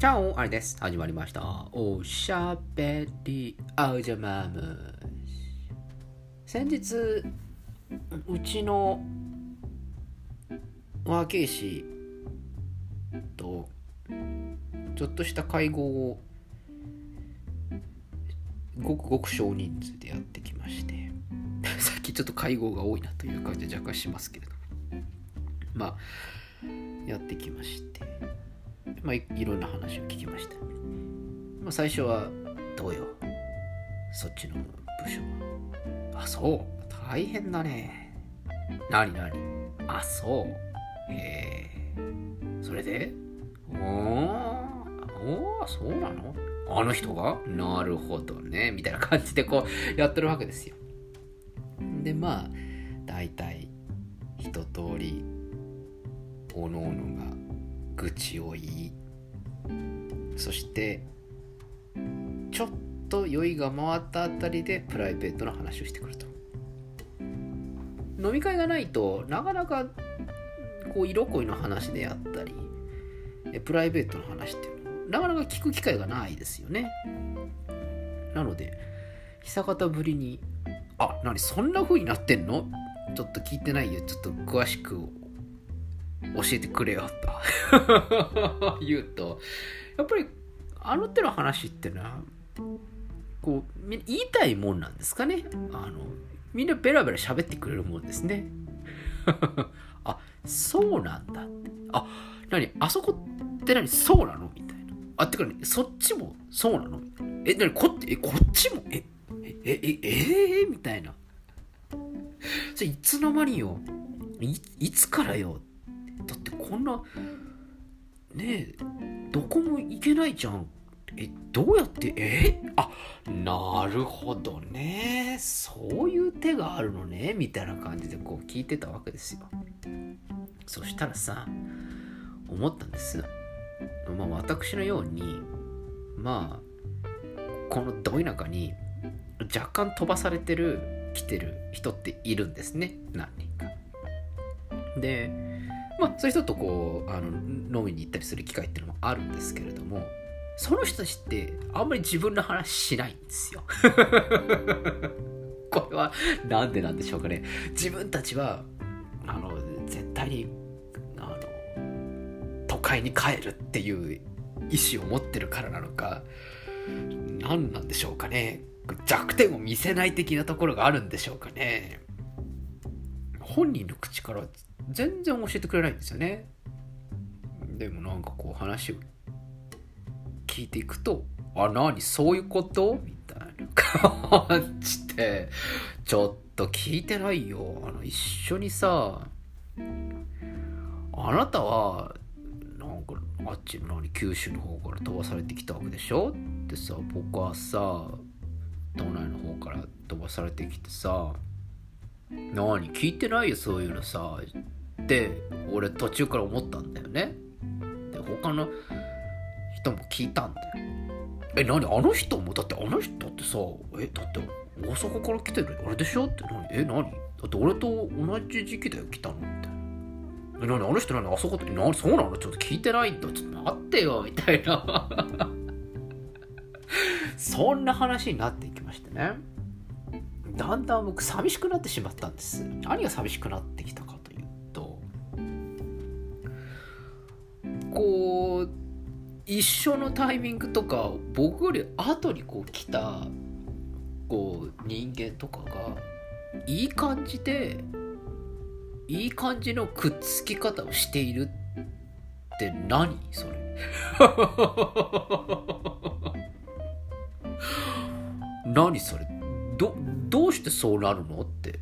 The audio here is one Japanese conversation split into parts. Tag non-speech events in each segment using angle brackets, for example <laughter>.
チャオあれです。始まりました。おしゃべりあうじゃまむ先日、うちの和慶師とちょっとした会合をごくごく少人数でやってきまして <laughs> さっきちょっと会合が多いなという感じで若干しますけれどもまあやってきましてまあいろんな話を聞きました、まあ、最初は「どうよ。そっちの部署は」あそう。大変だね。何何？あそう。へえ。それで？おおそうなの？あの人が？なるほどね。みたいな感じでこうやってるわけですよ。でまあ大体一通りおのおのが愚痴を言い。そしてちょっと酔いが回ったあたりでプライベートの話をしてくると。飲み会がないとなかなかこう色恋の話であったりプライベートの話っていうのなかなか聞く機会がないですよね。なので久方ぶりに「あ何そんな風になってんの？ちょっと聞いてないよ。ちょっと詳しく教えてくれよと。<laughs> 言うと。やっぱりあの手の話ってのはこうみ言いたいもんなんですかね。あのみんなベラベラ喋ってくれるもんですね。<laughs> あそうなんだって。あ何あそこって何？そうなの？みたいな。あってか、ね、そっちもそうなの？みたいなえ何こえこっちも？ええええええ？みたいな。それいつの間によ？いいつからよ？だってこんなねえどこも行けないじゃん。えどうやって？え？あなるほどね。そういう手があるのね。みたいな感じでこう聞いてたわけですよ。そしたらさ思ったんですまあ私のようにまあこのど田舎に若干飛ばされてる来てる人っているんですね。何人か。でまあそういう人とこうあの飲みに行ったりする機会っていうのもあるんですけれどもその人たちってあんまり自分の話しないんですよ。<laughs> これはなんでなんでしょうかね。自分たちはあの絶対にあの都会に帰るっていう意思を持ってるからなのか何なんでしょうかね。弱点を見せない的なところがあるんでしょうかね。本人の口から全然教えてくれないんですよねでもなんかこう話を聞いていくと「あ何？そういうこと?」みたいな感じで「ちょっと聞いてないよあの一緒にさあなたはなんかあっちの何九州の方から飛ばされてきたわけでしょ?」ってさ僕はさ都内の方から飛ばされてきてさ何？聞いてないよそういうのさって俺途中から思ったんだよね。で他の人も聞いたんだよ。え何？あの人も？だってあの人ってさえだって大阪から来てる？あれでしょ？って。何？え何？だって俺と同じ時期だよ来たのみたいなえ何？あの人何？あそこって？何？そうなの？ちょっと聞いてないんだちょっと待ってよみたいな。<laughs> そんな話になっていきましてね。だんだん僕寂しくなってしまったんです。何が寂しくなってきたか。こう一緒のタイミングとか僕より後にこう来たこう人間とかがいい感じでいい感じのくっつき方をしているって何？それ。<laughs> 何それ？どどうしてそうなるのって。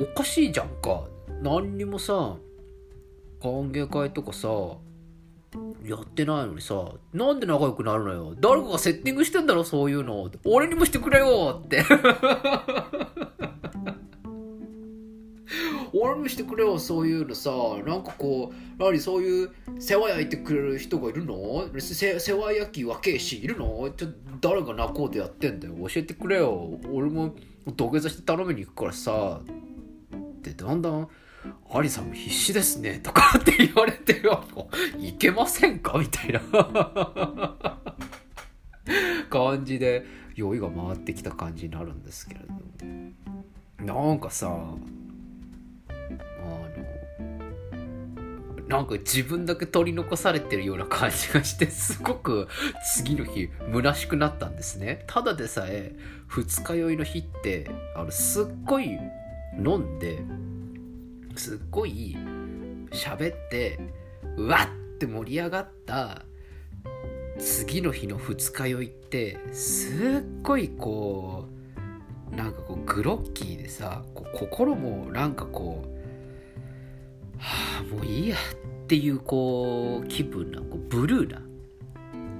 おかしいじゃんか。何にもさ歓迎会とかさやってないのにさなんで仲良くなるのよ？誰かがセッティングしてんだろそういうの。俺にもしてくれよって。<laughs> 俺にもしてくれよそういうのさ。なんかこう何？そういう世話焼いてくれる人がいるの？世話焼き若えしいるの？ちょ誰が仲人やってんだよ。教えてくれよ。俺も土下座して頼みに行くからさ。ってだんだんアリさんも必死ですねとかって言われていけませんか？みたいな。感じで酔いが回ってきた感じになるんですけれどなんかさあのなんか自分だけ取り残されてるような感じがしてすごく次の日虚しくなったんですね。ただでさえ二日酔いの日ってあのすっごい飲んですっごい喋ってうわって盛り上がった次の日の二日酔いってすっごいこうなんかこうグロッキーでさ心もなんかこうはあもういいやっていうこう気分なこうブルーな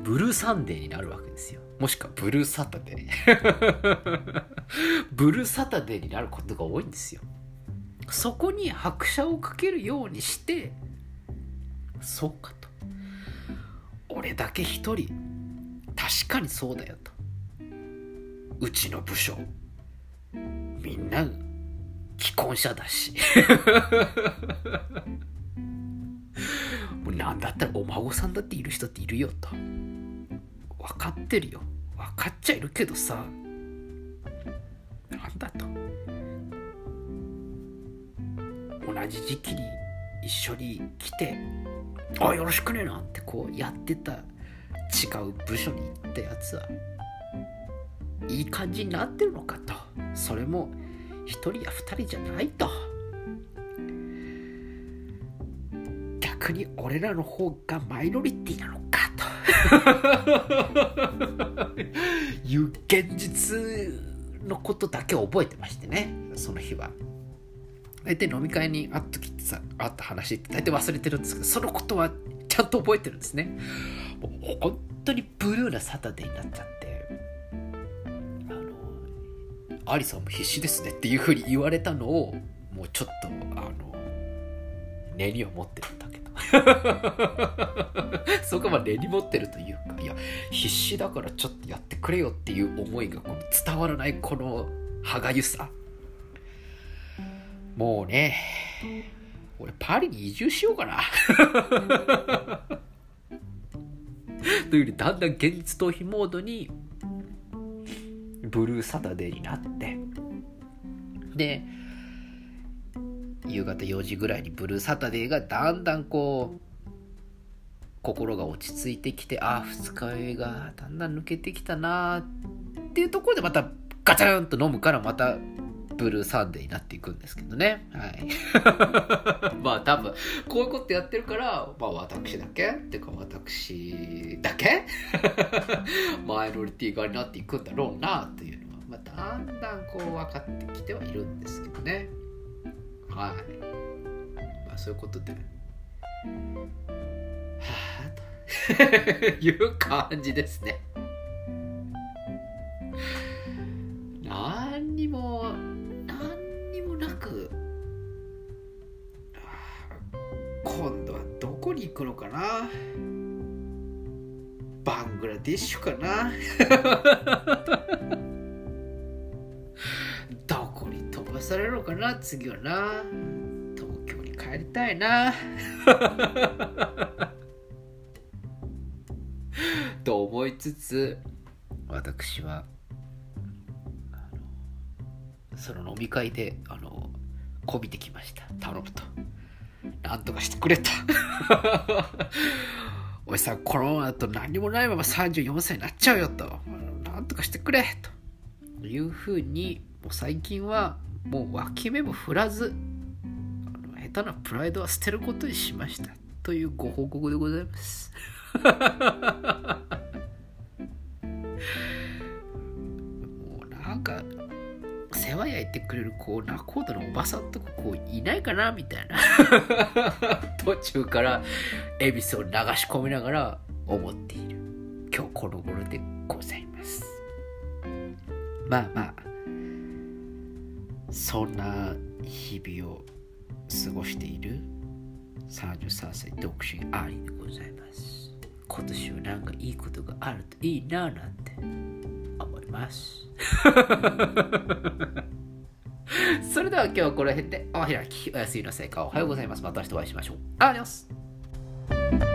ブルーサンデーになるわけですよ。もしくはブルーサタデー。<laughs> ブルーサタデーになることが多いんですよ。そこに拍車をかけるようにしてそうかと。俺だけ一人確かにそうだよと。うちの部署みんな既婚者だし。も <laughs> うなんだったらお孫さんだっている人っているよと。分かってるよ。分かっちゃいるけどさ。なんだと。同じ時期に一緒に来て「あよろしくね」なんてこうやってた違う部署に行ったやつはいい感じになってるのかと。それも1人や2人じゃないと。逆に俺らの方がマイノリティなのかと。いう現実のことだけ覚えてましてねその日は。大体飲み会に会った時ってさ会った話って大体忘れてるんですけどそのことはちゃんと覚えてるんですね。もう本当にブルーなサタデーになっちゃってあのアリさんも必死ですねっていうふうに言われたのをもうちょっとあの根には持ってるんだけど <laughs> そこは根に持ってるというかいや必死だからちょっとやってくれよっていう思いがこの伝わらないこの歯がゆさ。もうね、俺パリに移住しようかな。<laughs> というよりだんだん現実逃避モードにブルーサタデーになってで夕方4時ぐらいにブルーサタデーがだんだんこう心が落ち着いてきてああ二日酔いがだんだん抜けてきたなっていうところでまたガチャンと飲むからまたブルサンデーになっていくんですけどね。はい。<laughs> まあ多分、こういうことやってるから、まあ私だけ？っていうか私だけ？<laughs> マイノリティ側になっていくんだろうなというのは、まあだんだんこう分かってきてはいるんですけどね。はい。まあそういうことで、はぁという感じですね。こに行くのかな。バングラディッシュかな。<laughs> どこに飛ばされるのかな次はな。東京に帰りたいな。<laughs> と思いつつ私はその飲み会であのこびてきました。頼むと。なんとかしてくれた。<laughs> おいさん、コロナと何もないまま34歳になっちゃうよと。なんとかしてくれというふうに、もう最近はもう脇目も振らず、あの下手なプライドは捨てることにしましたというご報告でございます。もうなんか世話焼いてくれるこう仲人のおばさんとかこういないかなみたいな。<laughs> 途中から恵比寿を流し込みながら思っている。今日この頃でございます。まあまあそんな日々を過ごしている33歳独身ありでございます。今年はなんかいいことがあるといいななんて。ます。<laughs> それでは今日はこれを経てお開きお休みの成果おはようございます。また明日お会いしましょう。ありがとうございます。